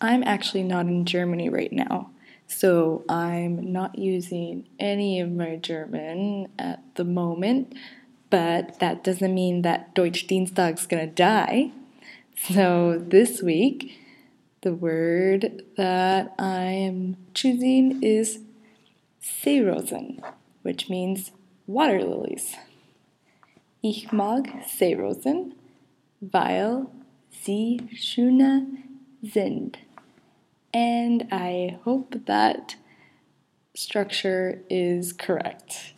I'm actually not in Germany right now, so I'm not using any of my German at the moment, but that doesn't mean that Deutsch Dienstag's gonna die. So this week, the word that I am choosing is Seerosen, which means water lilies. Ich mag Seerosen, weil sie schöne sind. And I hope that structure is correct.